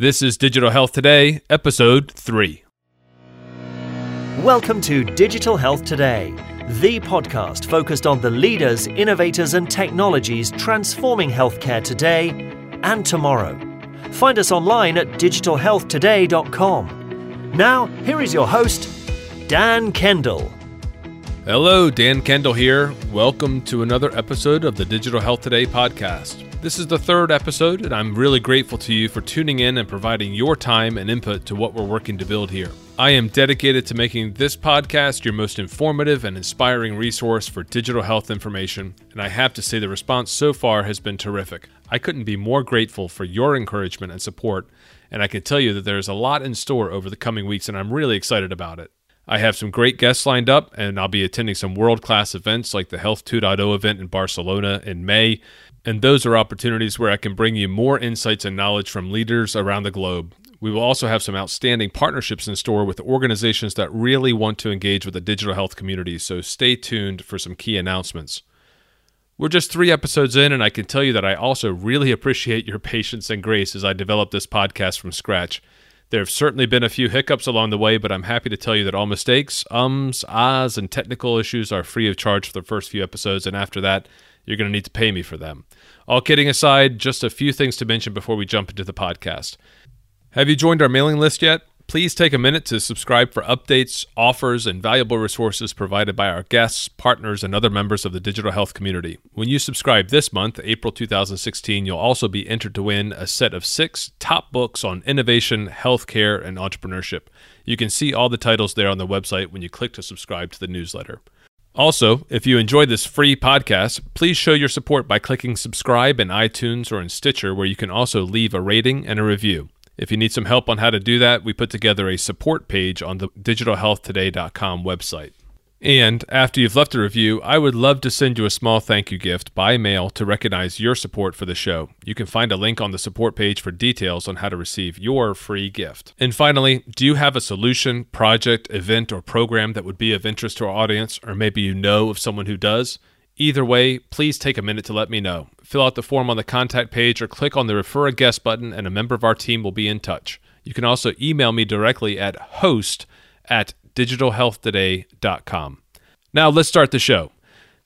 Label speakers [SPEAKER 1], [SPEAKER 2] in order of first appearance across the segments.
[SPEAKER 1] This is Digital Health Today, Episode 3.
[SPEAKER 2] Welcome to Digital Health Today, the podcast focused on the leaders, innovators, and technologies transforming healthcare today and tomorrow. Find us online at digitalhealthtoday.com. Now, here is your host, Dan Kendall.
[SPEAKER 1] Hello, Dan Kendall here. Welcome to another episode of the Digital Health Today podcast. This is the third episode, and I'm really grateful to you for tuning in and providing your time and input to what we're working to build here. I am dedicated to making this podcast your most informative and inspiring resource for digital health information, and I have to say the response so far has been terrific. I couldn't be more grateful for your encouragement and support, and I can tell you that there's a lot in store over the coming weeks, and I'm really excited about it. I have some great guests lined up, and I'll be attending some world class events like the Health 2.0 event in Barcelona in May and those are opportunities where I can bring you more insights and knowledge from leaders around the globe. We will also have some outstanding partnerships in store with organizations that really want to engage with the digital health community, so stay tuned for some key announcements. We're just three episodes in, and I can tell you that I also really appreciate your patience and grace as I develop this podcast from scratch. There have certainly been a few hiccups along the way, but I'm happy to tell you that all mistakes, ums, ahs, and technical issues are free of charge for the first few episodes, and after that, you're going to need to pay me for them. All kidding aside, just a few things to mention before we jump into the podcast. Have you joined our mailing list yet? Please take a minute to subscribe for updates, offers, and valuable resources provided by our guests, partners, and other members of the digital health community. When you subscribe this month, April 2016, you'll also be entered to win a set of six top books on innovation, healthcare, and entrepreneurship. You can see all the titles there on the website when you click to subscribe to the newsletter. Also, if you enjoyed this free podcast, please show your support by clicking subscribe in iTunes or in Stitcher, where you can also leave a rating and a review. If you need some help on how to do that, we put together a support page on the digitalhealthtoday.com website. And after you've left a review, I would love to send you a small thank you gift by mail to recognize your support for the show. You can find a link on the support page for details on how to receive your free gift. And finally, do you have a solution, project, event, or program that would be of interest to our audience, or maybe you know of someone who does? Either way, please take a minute to let me know. Fill out the form on the contact page or click on the refer a guest button, and a member of our team will be in touch. You can also email me directly at host at digitalhealthtoday.com. Now, let's start the show.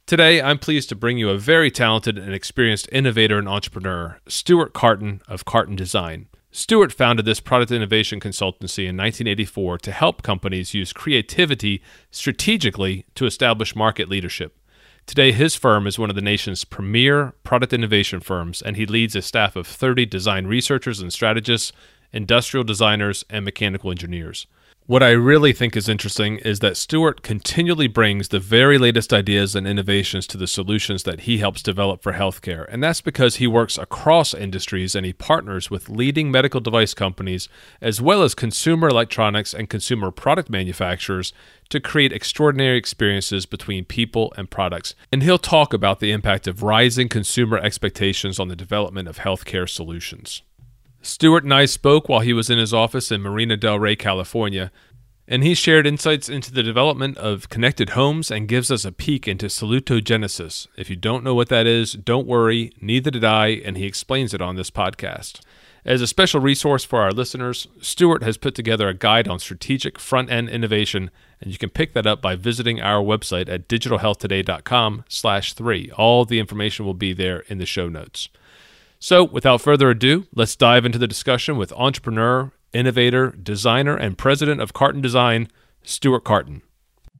[SPEAKER 1] Today, I'm pleased to bring you a very talented and experienced innovator and entrepreneur, Stuart Karten of Karten Design. Stuart founded this product innovation consultancy in 1984 to help companies use creativity strategically to establish market leadership. Today, his firm is one of the nation's premier product innovation firms, and he leads a staff of 30 design researchers and strategists, industrial designers, and mechanical engineers. What I really think is interesting is that Stuart continually brings the very latest ideas and innovations to the solutions that he helps develop for healthcare. And that's because he works across industries and he partners with leading medical device companies as well as consumer electronics and consumer product manufacturers to create extraordinary experiences between people and products. And he'll talk about the impact of rising consumer expectations on the development of healthcare solutions. Stuart and I spoke while he was in his office in Marina Del Rey, California, and he shared insights into the development of connected homes and gives us a peek into salutogenesis. If you don't know what that is, don't worry, neither did I, and he explains it on this podcast. As a special resource for our listeners, Stuart has put together a guide on strategic front end innovation, and you can pick that up by visiting our website at digitalhealthtoday.com slash three. All the information will be there in the show notes. So, without further ado, let's dive into the discussion with entrepreneur, innovator, designer, and president of Karten Design, Stuart Karten.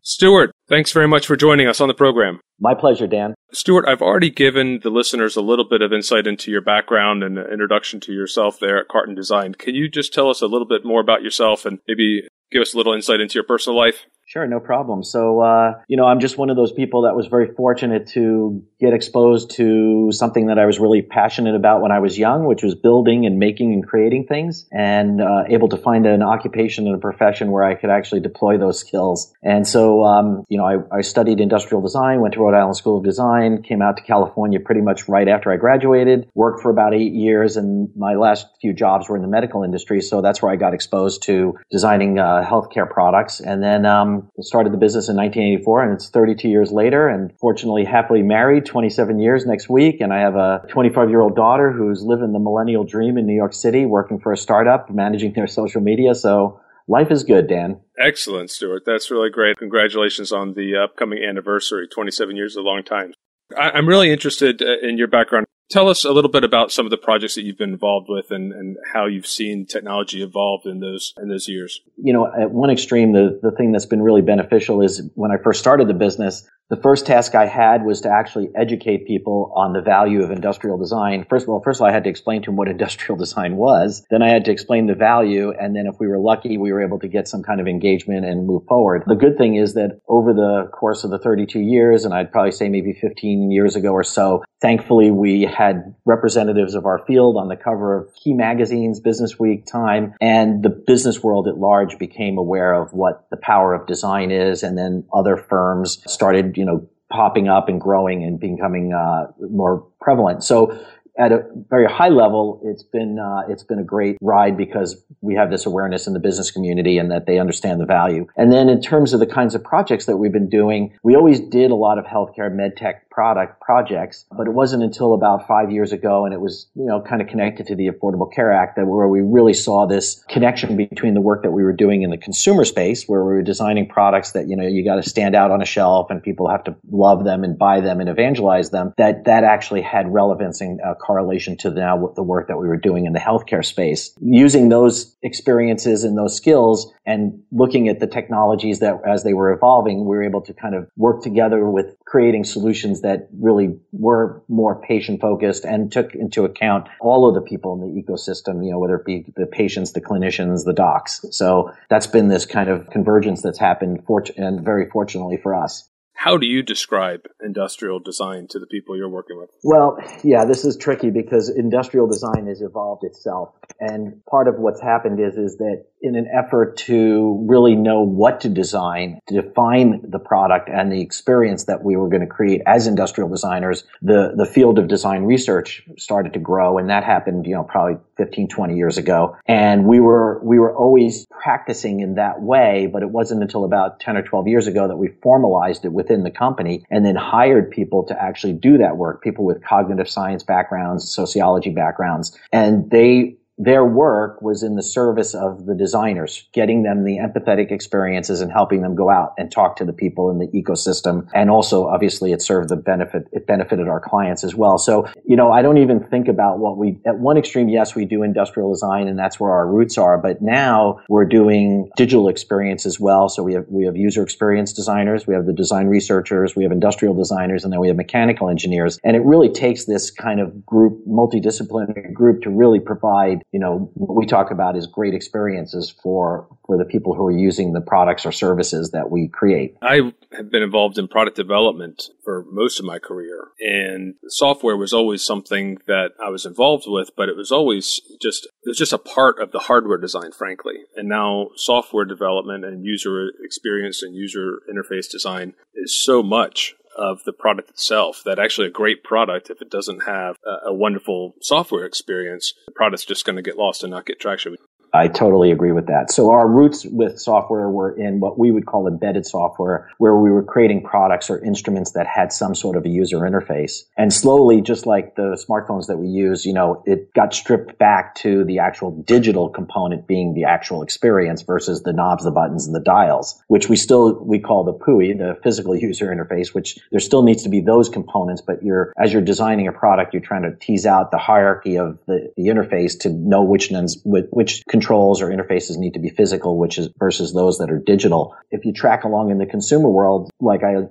[SPEAKER 1] Stuart, thanks very much for joining us on the program.
[SPEAKER 3] My pleasure, Dan.
[SPEAKER 1] Stuart, I've already given the listeners a little bit of insight into your background and an introduction to yourself there at Karten Design. Can you just tell us a little bit more about yourself and maybe give us a little insight into your personal life?
[SPEAKER 3] Sure, no problem. So, uh, you know, I'm just one of those people that was very fortunate to get exposed to something that I was really passionate about when I was young, which was building and making and creating things, and uh, able to find an occupation and a profession where I could actually deploy those skills. And so, um, you know, I, I, studied industrial design, went to Rhode Island School of Design, came out to California pretty much right after I graduated, worked for about eight years, and my last few jobs were in the medical industry. So that's where I got exposed to designing uh, healthcare products. And then, um, um, started the business in 1984 and it's 32 years later and fortunately happily married 27 years next week. And I have a 25 year old daughter who's living the millennial dream in New York City, working for a startup, managing their social media. So life is good, Dan.
[SPEAKER 1] Excellent, Stuart. That's really great. Congratulations on the upcoming anniversary. 27 years is a long time. I'm really interested uh, in your background. Tell us a little bit about some of the projects that you've been involved with and, and how you've seen technology evolve in those in those years.
[SPEAKER 3] You know, at one extreme, the, the thing that's been really beneficial is when I first started the business, the first task I had was to actually educate people on the value of industrial design. First of all, first of all, I had to explain to them what industrial design was. Then I had to explain the value. And then if we were lucky, we were able to get some kind of engagement and move forward. The good thing is that over the course of the 32 years, and I'd probably say maybe 15 years ago or so, thankfully we had representatives of our field on the cover of key magazines, Business Week, Time, and the business world at large became aware of what the power of design is. And then other firms started, you know, popping up and growing and becoming uh, more prevalent. So at a very high level, it's been uh, it's been a great ride because we have this awareness in the business community and that they understand the value. And then in terms of the kinds of projects that we've been doing, we always did a lot of healthcare medtech product projects, but it wasn't until about five years ago, and it was you know kind of connected to the Affordable Care Act that where we really saw this connection between the work that we were doing in the consumer space, where we were designing products that you know you got to stand out on a shelf and people have to love them and buy them and evangelize them. That that actually had relevance and uh, correlation to now the work that we were doing in the healthcare space. Using those experiences and those skills and looking at the technologies that as they were evolving, we were able to kind of work together with creating solutions that really were more patient focused and took into account all of the people in the ecosystem, you know, whether it be the patients, the clinicians, the docs. So that's been this kind of convergence that's happened, and very fortunately for us.
[SPEAKER 1] How do you describe industrial design to the people you're working with?
[SPEAKER 3] Well, yeah, this is tricky because industrial design has evolved itself. And part of what's happened is, is that in an effort to really know what to design, to define the product and the experience that we were going to create as industrial designers, the, the field of design research started to grow. And that happened, you know, probably 15, 20 years ago. And we were, we were always practicing in that way, but it wasn't until about 10 or 12 years ago that we formalized it within the company and then hired people to actually do that work, people with cognitive science backgrounds, sociology backgrounds. And they their work was in the service of the designers, getting them the empathetic experiences and helping them go out and talk to the people in the ecosystem. And also, obviously, it served the benefit, it benefited our clients as well. So, you know, I don't even think about what we, at one extreme, yes, we do industrial design and that's where our roots are. But now we're doing digital experience as well. So we have, we have user experience designers, we have the design researchers, we have industrial designers, and then we have mechanical engineers. And it really takes this kind of group, multidisciplinary group to really provide you know, what we talk about is great experiences for, for the people who are using the products or services that we create.
[SPEAKER 1] I have been involved in product development for most of my career and software was always something that I was involved with, but it was always just, it was just a part of the hardware design, frankly. And now software development and user experience and user interface design is so much of the product itself. That actually a great product, if it doesn't have a, a wonderful software experience, the product's just going to get lost and not get traction.
[SPEAKER 3] I totally agree with that. So our roots with software were in what we would call embedded software, where we were creating products or instruments that had some sort of a user interface. And slowly, just like the smartphones that we use, you know, it got stripped back to the actual digital component being the actual experience versus the knobs, the buttons, and the dials, which we still, we call the PUI, the physical user interface, which there still needs to be those components, but you're, as you're designing a product, you're trying to tease out the hierarchy of the, the interface to know which ones, which controls or interfaces need to be physical, which is versus those that are digital. If you track along in the consumer world, like I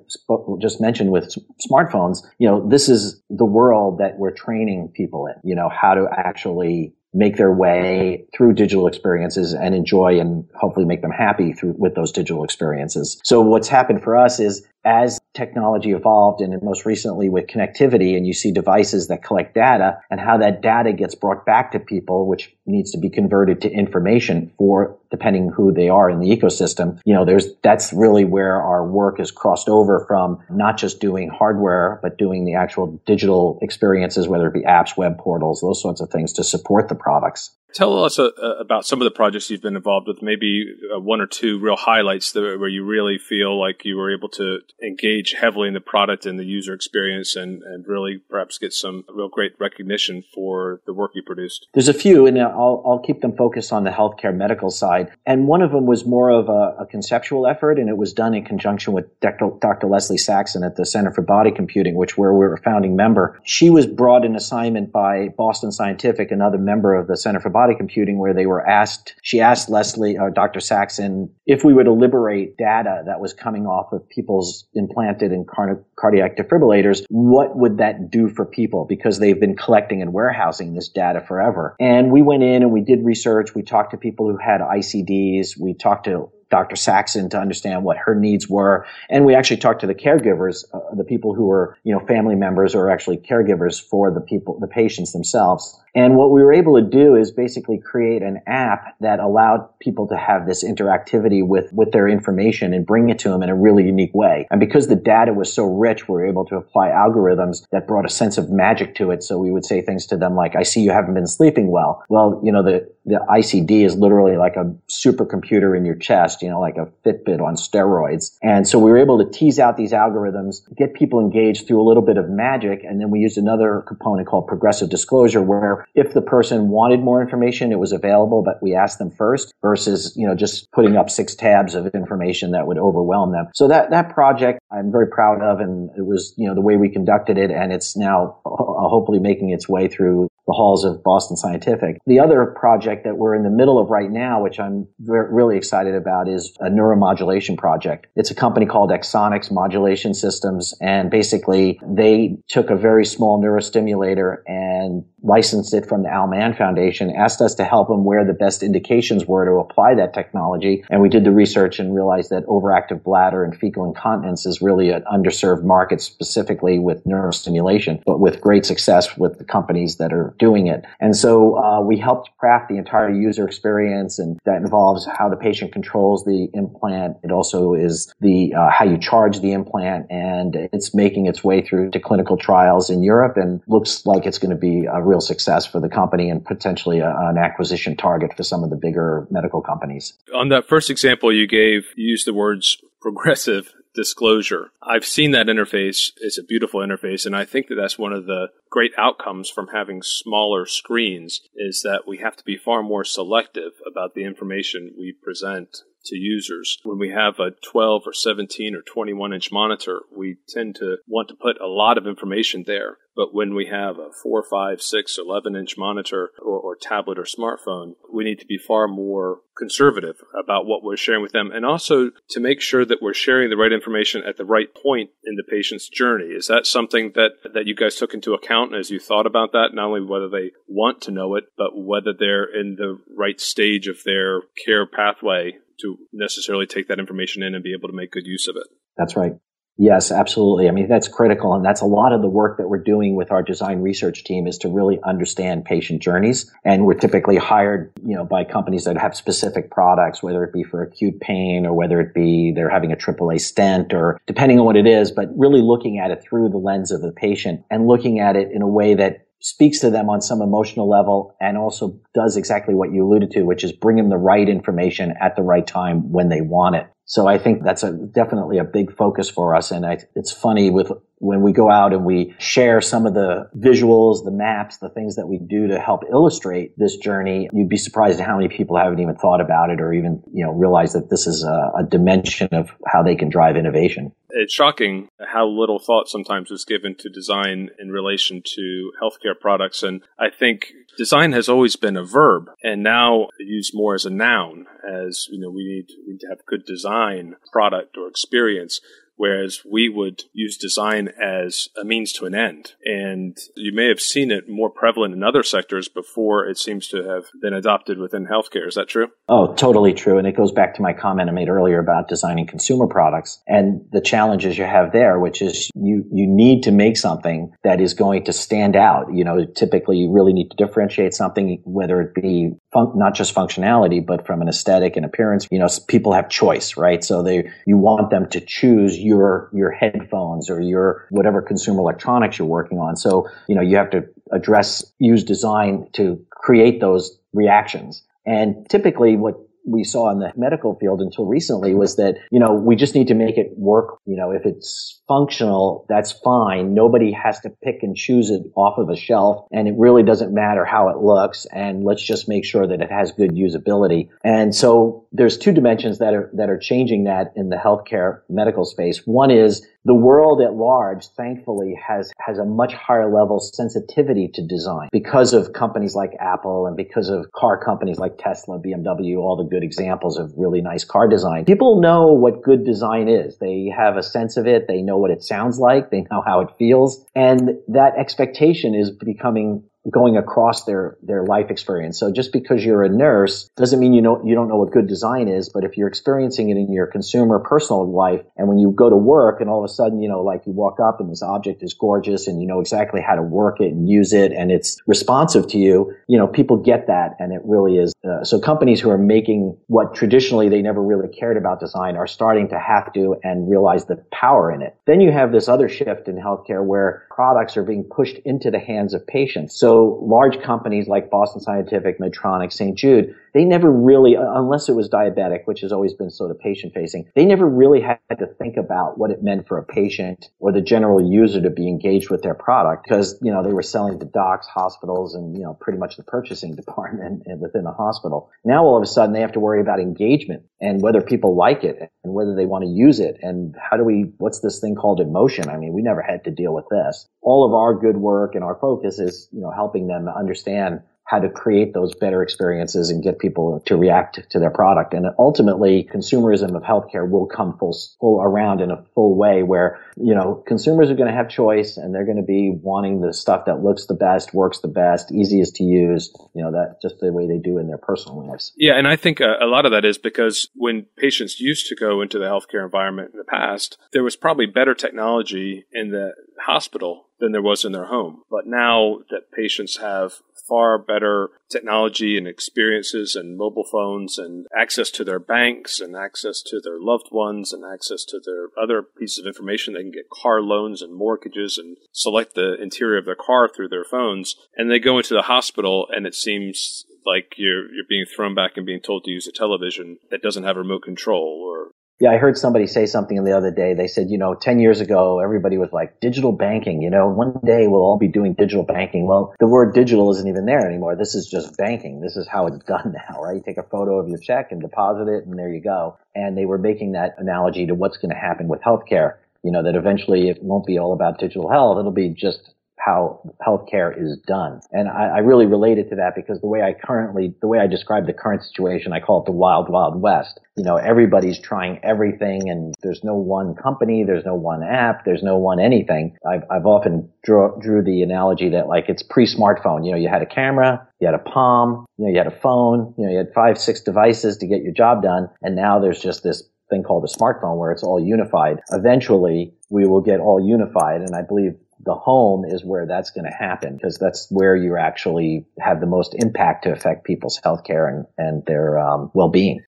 [SPEAKER 3] just mentioned with smartphones, you know, this is the world that we're training people in, you know, how to actually make their way through digital experiences and enjoy and hopefully make them happy through with those digital experiences. So what's happened for us is as technology evolved and most recently with connectivity and you see devices that collect data and how that data gets brought back to people, which needs to be converted to information for depending who they are in the ecosystem. You know, there's, that's really where our work is crossed over from not just doing hardware, but doing the actual digital experiences, whether it be apps, web portals, those sorts of things to support the products.
[SPEAKER 4] Tell us uh, uh, about some of the projects you've been involved with, maybe uh, one or two real highlights that, where you really feel like you were able to engage heavily in the product and the user experience and, and really perhaps get some real great recognition for the work you produced.
[SPEAKER 3] There's a few, and I'll, I'll keep them focused on the healthcare medical side. And one of them was more of a, a conceptual effort, and it was done in conjunction with Dr. Dr. Leslie Saxon at the Center for Body Computing, which where we are a founding member. She was brought an assignment by Boston Scientific, another member of the Center for Body body computing where they were asked, she asked Leslie, uh, Dr. Saxon, if we were to liberate data that was coming off of people's implanted and car- cardiac defibrillators, what would that do for people? Because they've been collecting and warehousing this data forever. And we went in and we did research. We talked to people who had ICDs. We talked to Dr. Saxon to understand what her needs were. And we actually talked to the caregivers, uh, the people who were, you know, family members or actually caregivers for the people, the patients themselves. And what we were able to do is basically create an app that allowed people to have this interactivity with, with their information and bring it to them in a really unique way. And because the data was so rich, we were able to apply algorithms that brought a sense of magic to it. So we would say things to them like, I see you haven't been sleeping well. Well, you know, the, the ICD is literally like a supercomputer in your chest, you know, like a Fitbit on steroids. And so we were able to tease out these algorithms, get people engaged through a little bit of magic. And then we used another component called progressive disclosure where if the person wanted more information, it was available, but we asked them first versus, you know, just putting up six tabs of information that would overwhelm them. So that, that project I'm very proud of and it was, you know, the way we conducted it and it's now hopefully making its way through the halls of Boston Scientific. The other project that we're in the middle of right now, which I'm really excited about, is a neuromodulation project. It's a company called Axonics Modulation Systems, and basically they took a very small neurostimulator and licensed it from the Al Mann Foundation, asked us to help them where the best indications were to apply that technology, and we did the research and realized that overactive bladder and fecal incontinence is really an underserved market specifically with neurostimulation, but with great success with the companies that are doing it. And so uh, we helped craft the entire user experience, and that involves how the patient controls the implant. It also is the uh, how you charge the implant, and it's making its way through to clinical trials in Europe, and looks like it's going to be a real success for the company and potentially a, an acquisition target for some of the bigger medical companies.
[SPEAKER 4] On that first example you gave, you used the words progressive disclosure. I've seen that interface. It's a beautiful interface. And I think that that's one of the great outcomes from having smaller screens is that we have to be far more selective about the information we present to users. When we have a 12 or 17 or 21 inch monitor, we tend to want to put a lot of information there. But when we have a 4, 5, 6, 11 inch monitor or, or tablet or smartphone, we need to be far more conservative about what we're sharing with them and also to make sure that we're sharing the right information at the right point in the patient's journey. Is that something that, that you guys took into account as you thought about that? Not only whether they want to know it, but whether they're in the right stage of their care pathway to necessarily take that information in and be able to make good use of it.
[SPEAKER 3] That's right. Yes, absolutely. I mean, that's critical. And that's a lot of the work that we're doing with our design research team is to really understand patient journeys. And we're typically hired, you know, by companies that have specific products, whether it be for acute pain or whether it be they're having a AAA stent or depending on what it is, but really looking at it through the lens of the patient and looking at it in a way that speaks to them on some emotional level and also does exactly what you alluded to, which is bring them the right information at the right time when they want it. So I think that's a, definitely a big focus for us. And I, it's funny with when we go out and we share some of the visuals, the maps, the things that we do to help illustrate this journey, you'd be surprised at how many people haven't even thought about it or even, you know, realize that this is a, a dimension of how they can drive innovation.
[SPEAKER 4] It's shocking how little thought sometimes is given to design in relation to healthcare products. And I think design has always been a verb and now used more as a noun as, you know, we need, we need to have good design product or experience whereas we would use design as a means to an end. And you may have seen it more prevalent in other sectors before it seems to have been adopted within healthcare. Is that true?
[SPEAKER 3] Oh, totally true. And it goes back to my comment I made earlier about designing consumer products and the challenges you have there, which is you, you need to make something that is going to stand out. You know, typically you really need to differentiate something, whether it be fun- not just functionality, but from an aesthetic and appearance. You know, people have choice, right? So they, you want them to choose your your headphones or your whatever consumer electronics you're working on. So you know you have to address use design to create those reactions. And typically what we saw in the medical field until recently was that, you know, we just need to make it work. You know, if it's functional, that's fine. Nobody has to pick and choose it off of a shelf and it really doesn't matter how it looks. And let's just make sure that it has good usability. And so there's two dimensions that are, that are changing that in the healthcare medical space. One is the world at large, thankfully, has, has a much higher level sensitivity to design because of companies like Apple and because of car companies like Tesla, BMW, all the good examples of really nice car design. People know what good design is. They have a sense of it. They know what it sounds like. They know how it feels. And that expectation is becoming going across their their life experience. So just because you're a nurse doesn't mean you know you don't know what good design is, but if you're experiencing it in your consumer personal life and when you go to work and all of a sudden, you know, like you walk up and this object is gorgeous and you know exactly how to work it and use it and it's responsive to you, you know, people get that and it really is uh, so companies who are making what traditionally they never really cared about design are starting to have to and realize the power in it. Then you have this other shift in healthcare where products are being pushed into the hands of patients. So so large companies like Boston Scientific, Medtronic, St. Jude, they never really, uh, unless it was diabetic, which has always been sort of patient facing, they never really had to think about what it meant for a patient or the general user to be engaged with their product because, you know, they were selling to docs, hospitals, and, you know, pretty much the purchasing department within the hospital. Now all of a sudden they have to worry about engagement and whether people like it and whether they want to use it and how do we, what's this thing called emotion? I mean, we never had to deal with this. All of our good work and our focus is, you know, helping them understand how to create those better experiences and get people to react to their product. And ultimately, consumerism of healthcare will come full, full around in a full way where, you know, consumers are going to have choice and they're going to be wanting the stuff that looks the best, works the best, easiest to use, you know, that just the way they do in their personal lives.
[SPEAKER 1] Yeah. And I think a, a lot of that is because when patients used to go into the healthcare environment in the past, there was probably better technology in the hospital than there was in their home. But now that patients have far better technology and experiences and mobile phones and access to their banks and access to their loved ones and access to their other pieces of information. They can get car loans and mortgages and select the interior of their car through their phones. And they go into the hospital and it seems like you're you're being thrown back and being told to use a television that doesn't have remote control or
[SPEAKER 3] yeah, I heard somebody say something the other day. They said, you know, 10 years ago, everybody was like, digital banking, you know, one day we'll all be doing digital banking. Well, the word digital isn't even there anymore. This is just banking. This is how it's done now, right? You take a photo of your check and deposit it and there you go. And they were making that analogy to what's going to happen with healthcare. You know, that eventually it won't be all about digital health. It'll be just how healthcare is done. And I, I, really related to that because the way I currently, the way I describe the current situation, I call it the wild, wild west. You know, everybody's trying everything and there's no one company, there's no one app, there's no one anything. I've, I've often drew, drew the analogy that like it's pre-smartphone. You know, you had a camera, you had a palm, you know, you had a phone, you know, you had five, six devices to get your job done. And now there's just this thing called a smartphone where it's all unified. Eventually we will get all unified. And I believe the home is where that's going to happen because that's where you actually have the most impact to affect people's healthcare and, and their um, well-being.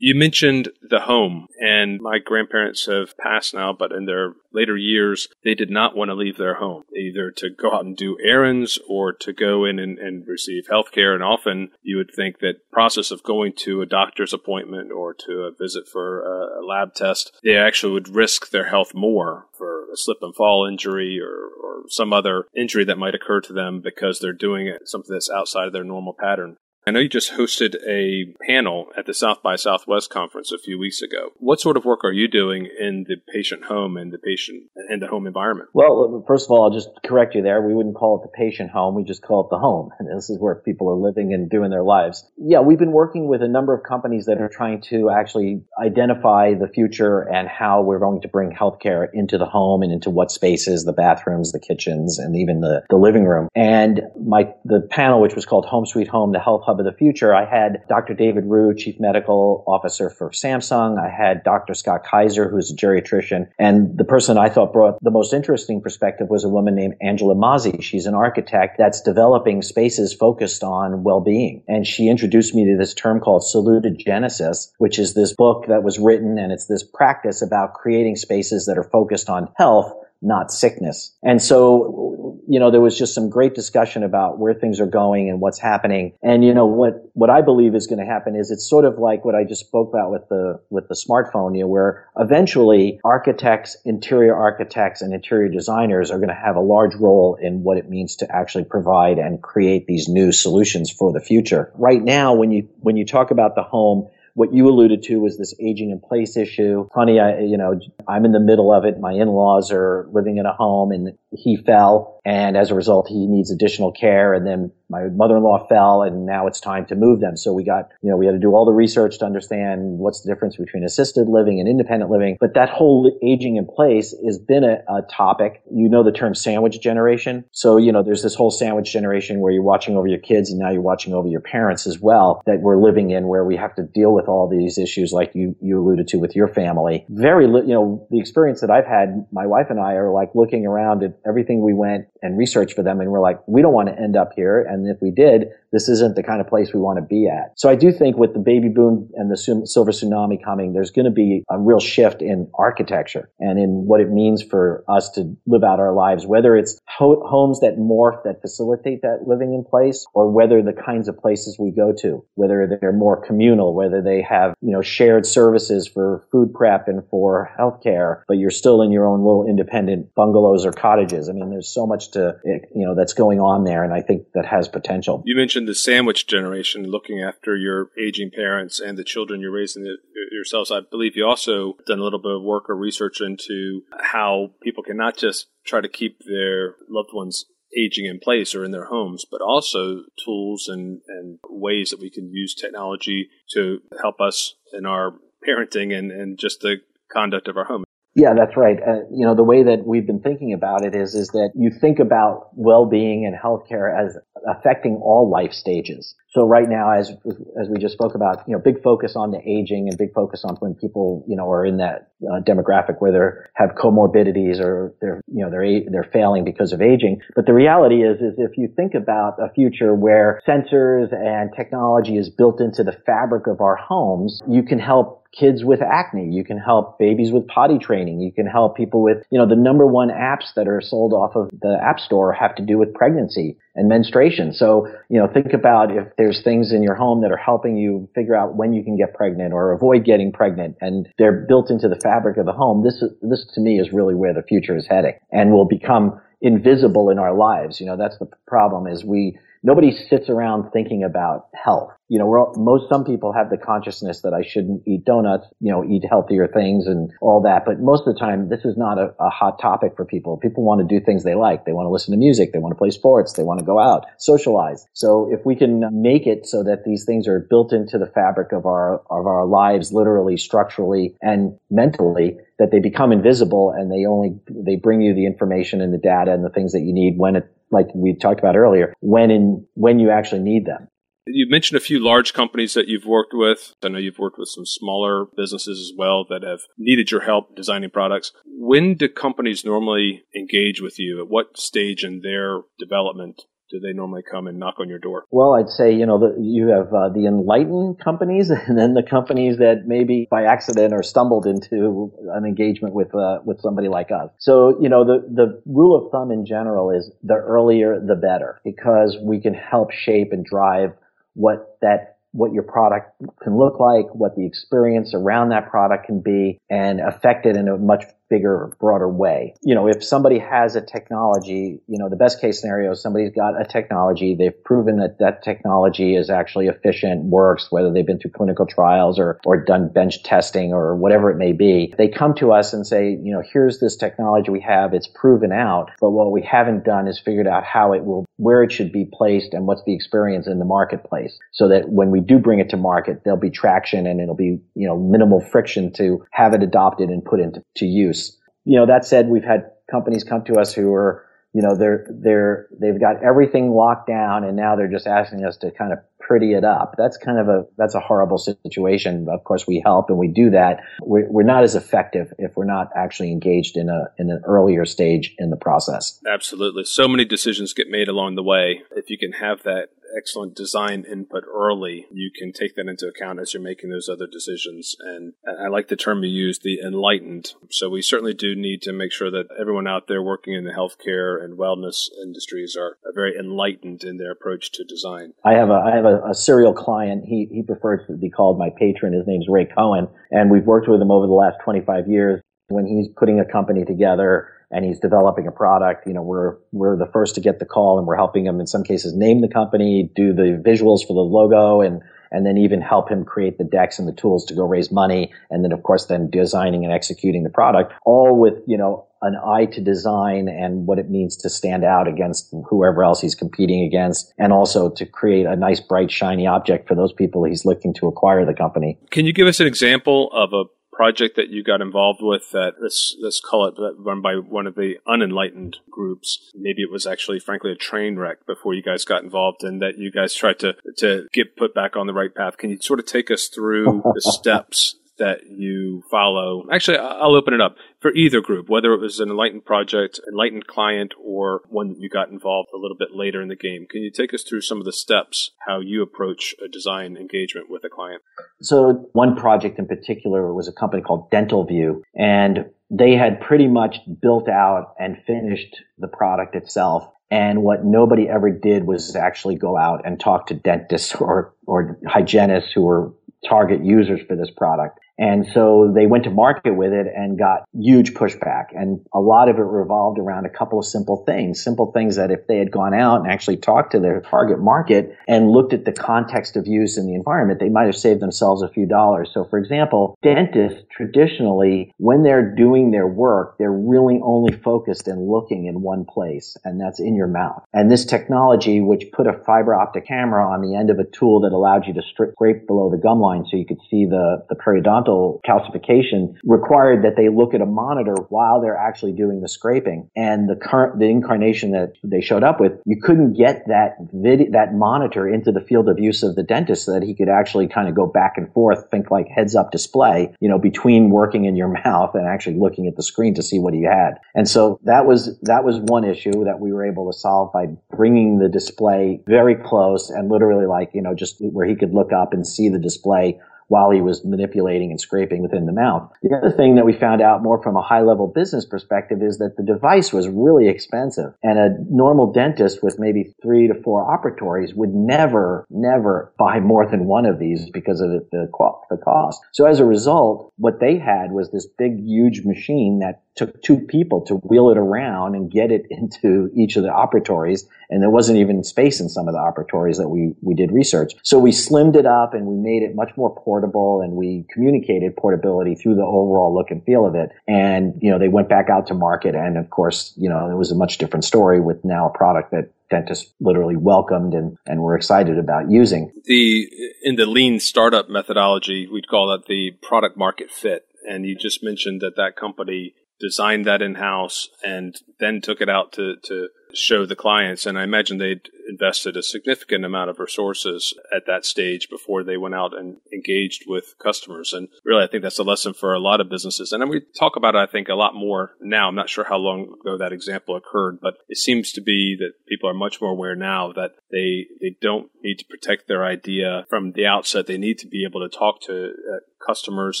[SPEAKER 1] You mentioned the home, and my grandparents have passed now, but in their later years, they did not want to leave their home, either to go out and do errands or to go in and, and receive health care. And often you would think that process of going to a doctor's appointment or to a visit for a, a lab test, they actually would risk their health more for a slip and fall injury or, or some other injury that might occur to them because they're doing something that's outside of their normal pattern. I know you just hosted a panel at the South by Southwest conference a few weeks ago. What sort of work are you doing in the patient home and the patient and the home environment?
[SPEAKER 3] Well, first of all, I'll just correct you there. We wouldn't call it the patient home. We just call it the home. And this is where people are living and doing their lives. Yeah, we've been working with a number of companies that are trying to actually identify the future and how we're going to bring healthcare into the home and into what spaces, the bathrooms, the kitchens, and even the, the living room. And my, the panel, which was called Home Sweet Home, the Health Hub of the Future, I had Dr. David Rhew, Chief Medical Officer for Samsung. I had Dr. Scott Kaiser, who's a geriatrician. And the person I thought brought the most interesting perspective was a woman named Angela Mazzi. She's an architect that's developing spaces focused on well-being. And she introduced me to this term called salutogenesis, which is this book that was written and it's this practice about creating spaces that are focused on health not sickness. And so you know, there was just some great discussion about where things are going and what's happening. And, you know, what, what I believe is going to happen is it's sort of like what I just spoke about with the, with the smartphone, you know, where eventually architects, interior architects and interior designers are going to have a large role in what it means to actually provide and create these new solutions for the future. Right now, when you, when you talk about the home, what you alluded to was this aging in place issue. Honey, I, you know, I'm in the middle of it. My in-laws are living in a home and he fell and as a result he needs additional care. And then my mother-in-law fell and now it's time to move them. So we got you know we had to do all the research to understand what's the difference between assisted living and independent living. But that whole aging in place has been a, a topic. You know the term sandwich generation. So you know there's this whole sandwich generation where you're watching over your kids and now you're watching over your parents as well that we're living in where we have to deal with all these issues like you you alluded to with your family. Very you know the experience that I've had my wife and I are like looking around at everything we went and researched for them and we're like, we don't want to end up here. And if we did, this isn't the kind of place we want to be at. So I do think with the baby boom and the silver tsunami coming, there's going to be a real shift in architecture and in what it means for us to live out our lives, whether it's ho- homes that morph, that facilitate that living in place, or whether the kinds of places we go to, whether they're more communal, whether they have, you know, shared services for food prep and for healthcare, but you're still in your own little independent bungalows or cottages. I mean, there's so much to, eh, you know, that's going on there. And I think that has potential.
[SPEAKER 1] You mentioned the sandwich generation, looking after your aging parents and the children you're raising yourselves. I believe you also done a little bit of work or research into how people can not just try to keep their loved ones aging in place or in their homes, but also tools and, and ways that we can use technology to help us in our parenting and, and just the conduct of our home.
[SPEAKER 3] Yeah, that's right. Uh, you know, the way that we've been thinking about it is, is that you think about well-being and healthcare as affecting all life stages. So right now, as, as we just spoke about, you know, big focus on the aging and big focus on when people, you know, are in that uh, demographic where they have comorbidities or they're, you know, they're, they're failing because of aging. But the reality is, is if you think about a future where sensors and technology is built into the fabric of our homes, you can help kids with acne. You can help babies with potty training. You can help people with, you know, the number one apps that are sold off of the app store have to do with pregnancy and menstruation. So, you know, think about if there's things in your home that are helping you figure out when you can get pregnant or avoid getting pregnant and they're built into the fabric of the home. This this to me is really where the future is heading and will become invisible in our lives. You know, that's the problem is we, nobody sits around thinking about health. You know, all, most, some people have the consciousness that I shouldn't eat donuts, you know, eat healthier things and all that. But most of the time, this is not a, a hot topic for people. People want to do things they like. They want to listen to music. They want to play sports. They want to go out, socialize. So if we can make it so that these things are built into the fabric of our, of our lives, literally, structurally, and mentally, that they become invisible and they only, they bring you the information and the data and the things that you need when it, like we talked about earlier, when in, when you actually need them.
[SPEAKER 1] You mentioned a few large companies that you've worked with. I know you've worked with some smaller businesses as well that have needed your help designing products. When do companies normally engage with you? At what stage in their development do they normally come and knock on your door?
[SPEAKER 3] Well, I'd say, you know, the, you have uh, the enlightened companies and then the companies that maybe by accident or stumbled into an engagement with, uh, with somebody like us. So, you know, the, the rule of thumb in general is the earlier the better because we can help shape and drive what that what your product can look like, what the experience around that product can be, and affect it in a much bigger, broader way. You know, if somebody has a technology, you know, the best case scenario is somebody's got a technology, they've proven that that technology is actually efficient, works, whether they've been through clinical trials or, or done bench testing or whatever it may be. They come to us and say, you know, here's this technology we have, it's proven out, but what we haven't done is figured out how it will, where it should be placed and what's the experience in the marketplace so that when we do bring it to market, there'll be traction and it'll be, you know, minimal friction to have it adopted and put into to use you know, that said, we've had companies come to us who are, you know, they're, they're, they've got everything locked down and now they're just asking us to kind of pretty it up. That's kind of a that's a horrible situation. Of course, we help and we do that. We're, we're not as effective if we're not actually engaged in a in an earlier stage in the process.
[SPEAKER 1] Absolutely, so many decisions get made along the way. If you can have that excellent design input early, you can take that into account as you're making those other decisions. And I like the term you used, the enlightened. So we certainly do need to make sure that everyone out there working in the healthcare and wellness industries are, are very enlightened in their approach to design.
[SPEAKER 3] I have a I have a, a serial client. He he prefers to be called my patron. His name's Ray Cohen, and we've worked with him over the last 25 years. When he's putting a company together and he's developing a product, you know, we're, we're the first to get the call and we're helping him in some cases name the company, do the visuals for the logo and, and then even help him create the decks and the tools to go raise money. And then of course then designing and executing the product all with, you know, an eye to design and what it means to stand out against whoever else he's competing against and also to create a nice bright shiny object for those people he's looking to acquire the company.
[SPEAKER 1] Can you give us an example of a project that you got involved with that let's let's call it run by one of the unenlightened groups. Maybe it was actually frankly a train wreck before you guys got involved and that you guys tried to to get put back on the right path. Can you sort of take us through the steps that you follow. Actually, I'll open it up for either group, whether it was an enlightened project, enlightened client, or one that you got involved a little bit later in the game. Can you take us through some of the steps, how you approach a design engagement with a client?
[SPEAKER 3] So one project in particular was a company called Dental View and they had pretty much built out and finished the product itself. And what nobody ever did was actually go out and talk to dentists or, or hygienists who were target users for this product. And so they went to market with it and got huge pushback. And a lot of it revolved around a couple of simple things, simple things that if they had gone out and actually talked to their target market and looked at the context of use in the environment, they might have saved themselves a few dollars. So for example, dentists traditionally, when they're doing their work, they're really only focused and looking in one place, and that's in your mouth. And this technology, which put a fiber optic camera on the end of a tool that allowed you to strip scrape below the gum line so you could see the, the periodontal calcification required that they look at a monitor while they're actually doing the scraping. And the current, the incarnation that they showed up with, you couldn't get that video, that monitor into the field of use of the dentist so that he could actually kind of go back and forth, think like heads up display, you know, between working in your mouth and actually looking at the screen to see what he had. And so that was, that was one issue that we were able to solve by bringing the display very close and literally like, you know, just where he could look up and see the display while he was manipulating and scraping within the mouth. The other thing that we found out more from a high level business perspective is that the device was really expensive and a normal dentist with maybe three to four operatories would never, never buy more than one of these because of the, the, cost. So as a result, what they had was this big, huge machine that took two people to wheel it around and get it into each of the operatories. And there wasn't even space in some of the operatories that we, we did research. So we slimmed it up and we made it much more portable and we communicated portability through the overall look and feel of it. And, you know, they went back out to market. And of course, you know, it was a much different story with now a product that dentists literally welcomed and, and were excited about using.
[SPEAKER 1] The, in the lean startup methodology, we'd call that the product market fit. And you just mentioned that that company designed that in house and then took it out to, to show the clients. And I imagine they'd invested a significant amount of resources at that stage before they went out and engaged with customers. And really, I think that's a lesson for a lot of businesses. And we talk about it, I think, a lot more now. I'm not sure how long ago that example occurred, but it seems to be that people are much more aware now that they, they don't need to protect their idea from the outset. They need to be able to talk to uh, customers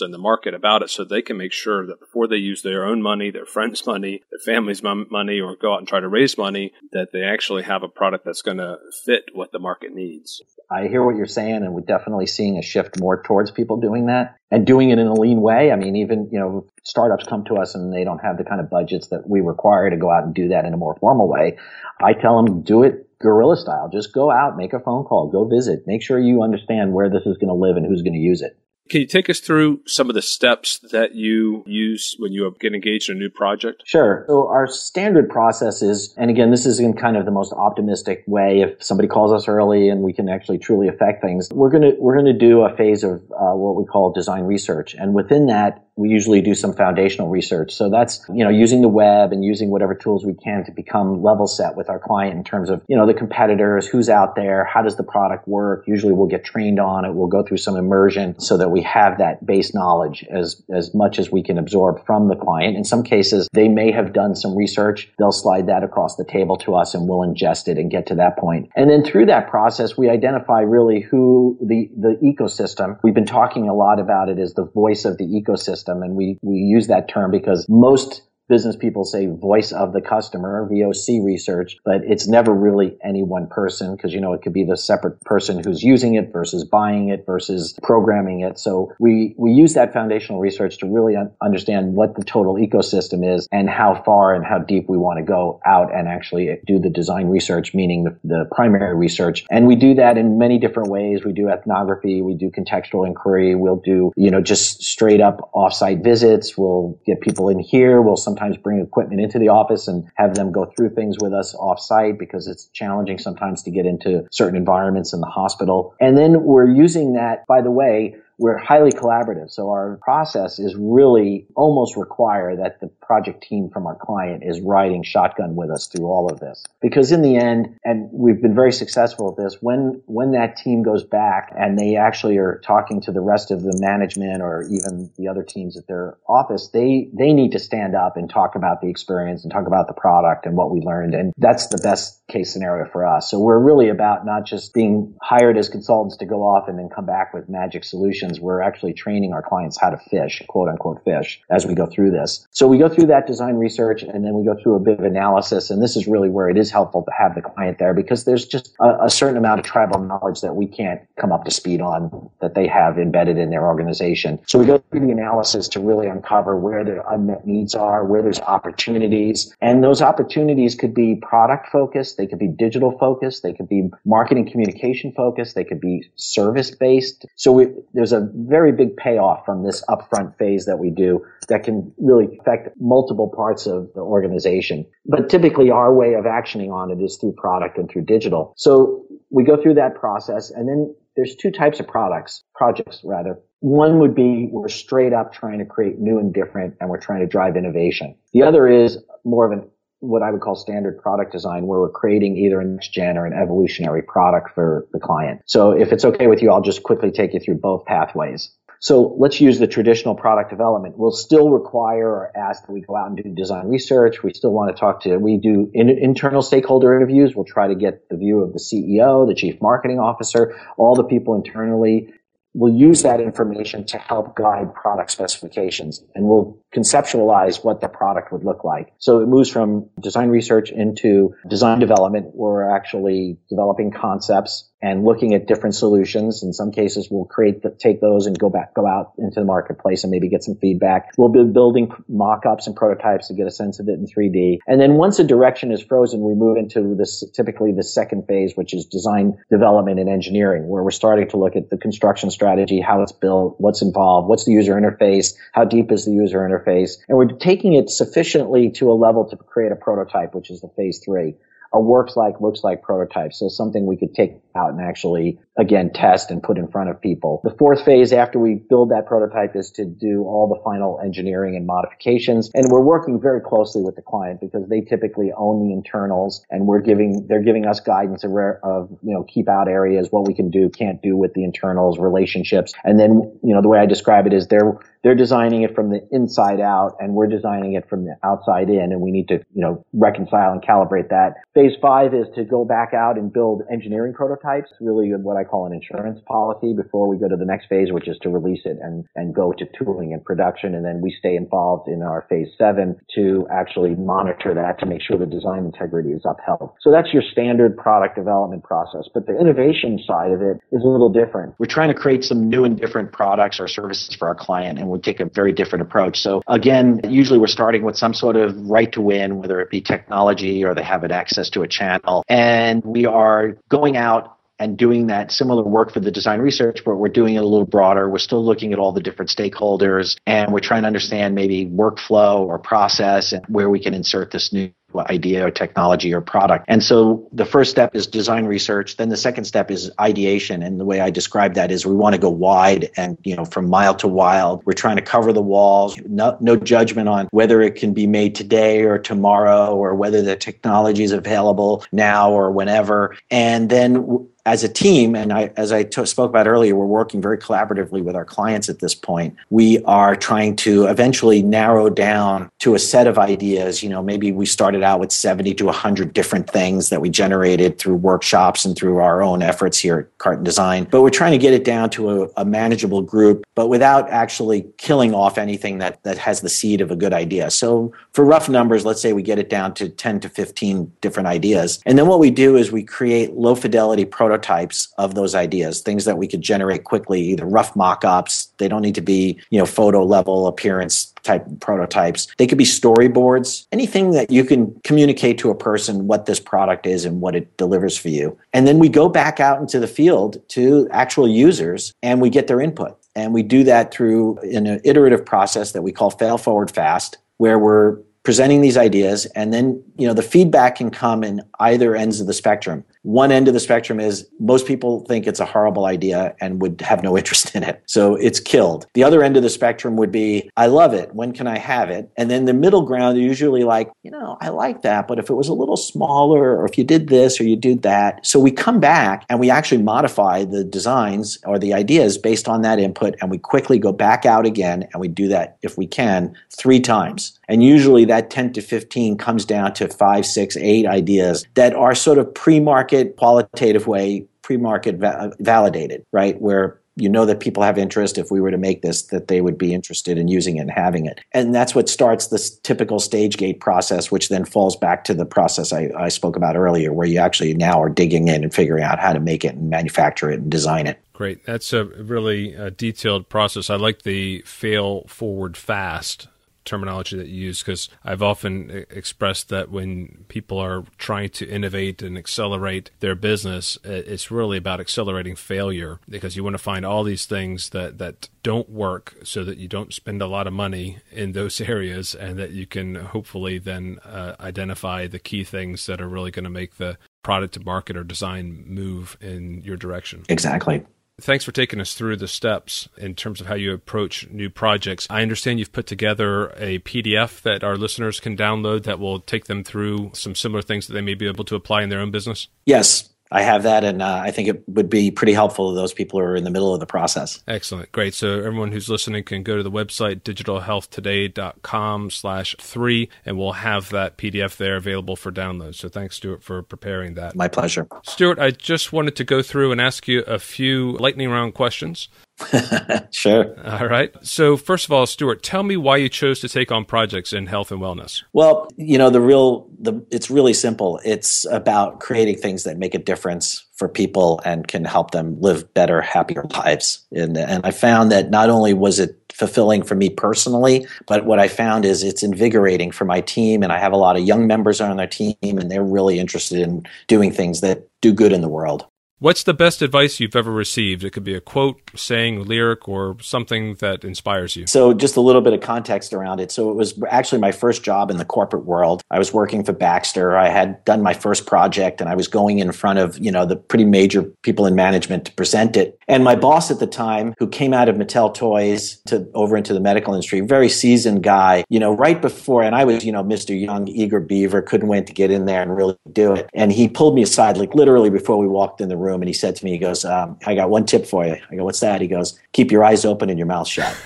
[SPEAKER 1] and the market about it so they can make sure that before they use their own money, their friends' money, their family's money, or go out and try to raise money, that they actually have a product that's going to fit what the market needs.
[SPEAKER 3] I hear what you're saying, and we're definitely seeing a shift more towards people doing that and doing it in a lean way. I mean, even, you know, startups come to us and they don't have the kind of budgets that we require to go out and do that in a more formal way. I tell them, do it guerrilla style. Just go out, make a phone call, go visit, make sure you understand where this is going to live and who's going to use it.
[SPEAKER 1] Can you take us through some of the steps that you use when you get engaged in a new project?
[SPEAKER 3] Sure. So our standard process is, and again, this is in kind of the most optimistic way. If somebody calls us early and we can actually truly affect things, we're to, we're to do a phase of uh, what we call design research. And within that, we usually do some foundational research. So that's, you know, using the web and using whatever tools we can to become level set with our client in terms of, you know, the competitors, who's out there, how does the product work? Usually we'll get trained on it. We'll go through some immersion so that we have that base knowledge as, as much as we can absorb from the client. In some cases, they may have done some research. They'll slide that across the table to us and we'll ingest it and get to that point. And then through that process, we identify really who the, the ecosystem, we've been talking a lot about it as the voice of the ecosystem. And we, we use that term because most business people say voice of the customer, VOC research, but it's never really any one person because, you know, it could be the separate person who's using it versus buying it versus programming it. So we, we use that foundational research to really un- understand what the total ecosystem is and how far and how deep we want to go out and actually do the design research, meaning the, the primary research. And we do that in many different ways. We do ethnography. We do contextual inquiry. We'll do, you know, just straight up offsite visits. We'll get people in here. We'll sometimes sometimes bring equipment into the office and have them go through things with us off site because it's challenging sometimes to get into certain environments in the hospital. And then we're using that, by the way, we're highly collaborative. So our process is really almost require that the project team from our client is riding shotgun with us through all of this. Because in the end, and we've been very successful at this, when, when that team goes back and they actually are talking to the rest of the management or even the other teams at their office, they, they need to stand up and talk about the experience and talk about the product and what we learned. And that's the best case scenario for us. So we're really about not just being hired as consultants to go off and then come back with magic solutions we're actually training our clients how to fish, quote unquote fish, as we go through this. So we go through that design research and then we go through a bit of analysis. And this is really where it is helpful to have the client there because there's just a, a certain amount of tribal knowledge that we can't come up to speed on that they have embedded in their organization. So we go through the analysis to really uncover where the unmet needs are, where there's opportunities. And those opportunities could be product focused. They could be digital focused. They could be marketing communication focused. They could be service based. So we, there's a very big payoff from this upfront phase that we do that can really affect multiple parts of the organization. But typically our way of actioning on it is through product and through digital. So we go through that process and then there's two types of products, projects rather. One would be we're straight up trying to create new and different and we're trying to drive innovation. The other is more of an what I would call standard product design where we're creating either a next gen or an evolutionary product for the client. So if it's okay with you, I'll just quickly take you through both pathways. So let's use the traditional product development. We'll still require or ask that we go out and do design research. We still want to talk to, we do in, internal stakeholder interviews. We'll try to get the view of the CEO, the chief marketing officer, all the people internally we'll use that information to help guide product specifications and we'll conceptualize what the product would look like. So it moves from design research into design development. We're actually developing concepts and looking at different solutions. In some cases, we'll create the, take those and go back, go out into the marketplace and maybe get some feedback. We'll be building mock-ups and prototypes to get a sense of it in 3D. And then once a direction is frozen, we move into this, typically the second phase, which is design development and engineering, where we're starting to look at the construction strategy, how it's built, what's involved, what's the user interface, how deep is the user interface. And we're taking it sufficiently to a level to create a prototype, which is the phase three a works like, looks like prototype. So something we could take out and actually, again, test and put in front of people. The fourth phase after we build that prototype is to do all the final engineering and modifications. And we're working very closely with the client because they typically own the internals and we're giving, they're giving us guidance of, of you know, keep out areas, what we can do, can't do with the internals, relationships. And then, you know, the way I describe it is they're, they're designing it from the inside out and we're designing it from the outside in and we need to, you know, reconcile and calibrate that. Phase five is to go back out and build engineering prototypes, really what I call an insurance policy before we go to the next phase, which is to release it and, and go to tooling and production. And then we stay involved in our phase seven to actually monitor that to make sure the design integrity is upheld. So that's your standard product development process. But the innovation side of it is a little different. We're trying to create some new and different products or services for our client and we take a very different approach. So again, usually we're starting with some sort of right to win, whether it be technology or they have access to a channel. And we are going out and doing that similar work for the design research, but we're doing it a little broader. We're still looking at all the different stakeholders and we're trying to understand maybe workflow or process and where we can insert this new idea or technology or product. And so the first step is design research. Then the second step is ideation. And the way I describe that is we want to go wide and, you know, from mile to wild. We're trying to cover the walls, no, no judgment on whether it can be made today or tomorrow or whether the technology is available now or whenever. And then as a team, and I, as I t- spoke about earlier, we're working very collaboratively with our clients at this point. We are trying to eventually narrow down to a set of ideas. You know, maybe we started out with 70 to 100 different things that we generated through workshops and through our own efforts here at Karten Design. But we're trying to get it down to a, a manageable group, but without actually killing off anything that, that has the seed of a good idea. So for rough numbers, let's say we get it down to 10 to 15 different ideas. And then what we do is we create low fidelity prototypes prototypes of those ideas, things that we could generate quickly, either rough mock-ups. They don't need to be, you know, photo level appearance type prototypes. They could be storyboards, anything that you can communicate to a person what this product is and what it delivers for you. And then we go back out into the field to actual users and we get their input. And we do that through an iterative process that we call fail forward fast, where we're presenting these ideas and then you know the feedback can come in either ends of the spectrum one end of the spectrum is most people think it's a horrible idea and would have no interest in it. So it's killed. The other end of the spectrum would be i love it. When can i have it? And then the middle ground usually like you know i like that but if it was a little smaller or if you did this or you did that. So we come back and we actually modify the designs or the ideas based on that input and we quickly go back out again and we do that if we can three times and usually that 10 to 15 comes down to five, six, eight ideas that are sort of pre market, qualitative way, pre market va- validated, right? Where you know that people have interest. If we were to make this that they would be interested in using it and having it. And that's what starts this typical stage gate process which then falls back to the process I, I, spoke about earlier where you actually now are digging in and figuring out how to make it and manufacture it and design it.
[SPEAKER 1] Great. That's a really uh, detailed process. I like the fail forward fast terminology that you use because I've often expressed that when people are trying to innovate and accelerate their business, it's really about accelerating failure because you want to find all these things that, that don't work so that you don't spend a lot of money in those areas and that you can hopefully then uh, identify the key things that are really going to make the product to market or design move in your direction.
[SPEAKER 3] Exactly.
[SPEAKER 1] Thanks for taking us through the steps in terms of how you approach new projects. I understand you've put together a PDF that our listeners can download that will take them through some similar things that they may be able to apply in their own business.
[SPEAKER 3] Yes, I have that, and uh, I think it would be pretty helpful to those people who are in the middle of the process.
[SPEAKER 1] Excellent, great. So everyone who's listening can go to the website digitalhealthtoday.com slash three, and we'll have that PDF there available for download. So thanks, Stuart, for preparing that.
[SPEAKER 3] My pleasure.
[SPEAKER 1] Stuart, I just wanted to go through and ask you a few lightning round questions.
[SPEAKER 3] sure.
[SPEAKER 1] All right. So, first of all, Stuart, tell me why you chose to take on projects in health and wellness.
[SPEAKER 3] Well, you know, the real, the it's really simple. It's about creating things that make a difference for people and can help them live better, happier lives. And and I found that not only was it fulfilling for me personally, but what I found is it's invigorating for my team. And I have a lot of young members on their team, and they're really interested in doing things that do good in the world.
[SPEAKER 1] What's the best advice you've ever received? It could be a quote, saying, lyric, or something that inspires you.
[SPEAKER 3] So, just a little bit of context around it. So, it was actually my first job in the corporate world. I was working for Baxter. I had done my first project and I was going in front of, you know, the pretty major people in management to present it. And my boss at the time, who came out of Mattel Toys to over into the medical industry, very seasoned guy, you know, right before, and I was, you know, Mr. Young, eager beaver, couldn't wait to get in there and really do it. And he pulled me aside, like literally before we walked in the room room and he said to me, he goes, um, I got one tip for you. I go, what's that? He goes, keep your eyes open and your mouth shut.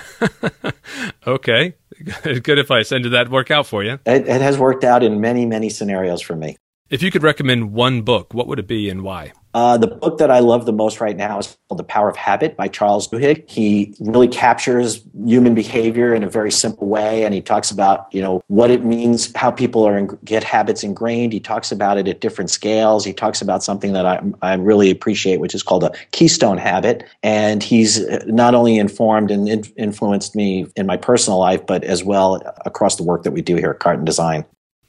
[SPEAKER 1] okay. Good advice. And did that work out for you?
[SPEAKER 3] It, it has worked out in many, many scenarios for me.
[SPEAKER 1] If you could recommend one book, what would it be and why?
[SPEAKER 3] Uh, the book that I love the most right now is called The Power of Habit by Charles Duhigg. He really captures human behavior in a very simple way, and he talks about you know what it means, how people are in, get habits ingrained. He talks about it at different scales. He talks about something that I, I really appreciate, which is called a keystone habit. And he's not only informed and in, influenced me in my personal life, but as well across the work that we do here at Karten Design.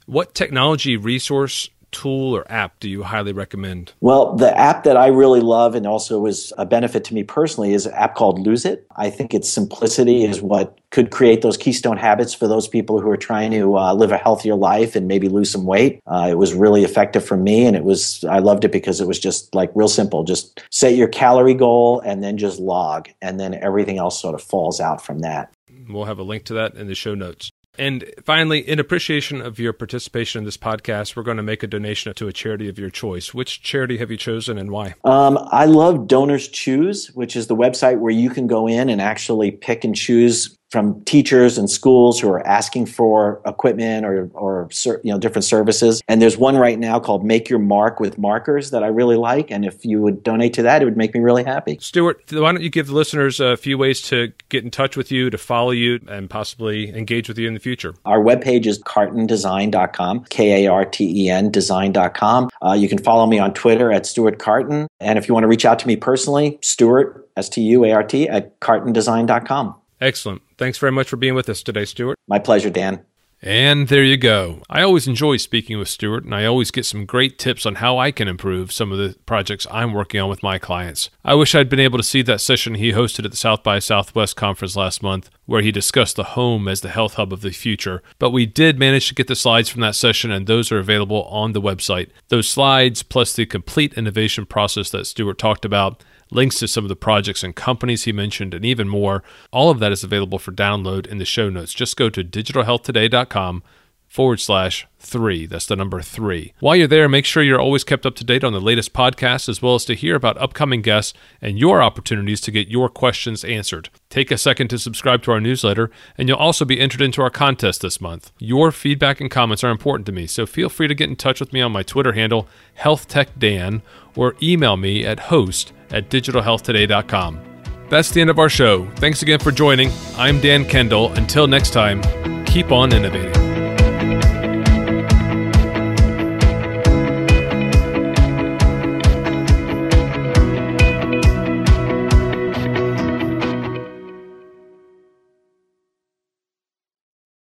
[SPEAKER 1] What technology resource tool or app do you highly recommend?
[SPEAKER 3] Well, the app that I really love and also was a benefit to me personally is an app called Lose It. I think its simplicity is what could create those keystone habits for those people who are trying to uh, live a healthier life and maybe lose some weight. Uh, it was really effective for me, and it was I loved it because it was just like real simple. Just set your calorie goal and then just log, and then everything else sort of falls out from that.
[SPEAKER 1] We'll have a link to that in the show notes. And finally, in appreciation of your participation in this podcast, we're going to make a donation to a charity of your choice. Which charity have you chosen and why?
[SPEAKER 3] Um, I love Donors Choose, which is the website where you can go in and actually pick and choose from teachers and schools who are asking for equipment or, or you know different services. And there's one right now called Make Your Mark with markers that I really like. And if you would donate to that, it would make me really happy.
[SPEAKER 1] Stuart, why don't you give the listeners a few ways to get in touch with you, to follow you, and possibly engage with you in the future?
[SPEAKER 3] Our webpage is kartendesign.com, K A R T E N design.com. Uh, you can follow me on Twitter at Stuart Karten. And if you want to reach out to me personally, Stuart, S T U A R T, at kartendesign.com.
[SPEAKER 1] Excellent. Thanks very much for being with us today, Stuart.
[SPEAKER 3] My pleasure, Dan.
[SPEAKER 1] And there you go. I always enjoy speaking with Stuart, and I always get some great tips on how I can improve some of the projects I'm working on with my clients. I wish I'd been able to see that session he hosted at the South by Southwest conference last month, where he discussed the home as the health hub of the future. But we did manage to get the slides from that session, and those are available on the website. Those slides, plus the complete innovation process that Stuart talked about, links to some of the projects and companies he mentioned, and even more. All of that is available for download in the show notes. Just go to digitalhealthtoday.com forward slash three. That's the number three. While you're there, make sure you're always kept up to date on the latest podcasts as well as to hear about upcoming guests and your opportunities to get your questions answered. Take a second to subscribe to our newsletter, and you'll also be entered into our contest this month. Your feedback and comments are important to me, so feel free to get in touch with me on my Twitter handle, HealthTechDan, or email me at host at digitalhealthtoday.com. That's the end of our show. Thanks again for joining. I'm Dan Kendall. Until next time, keep on innovating.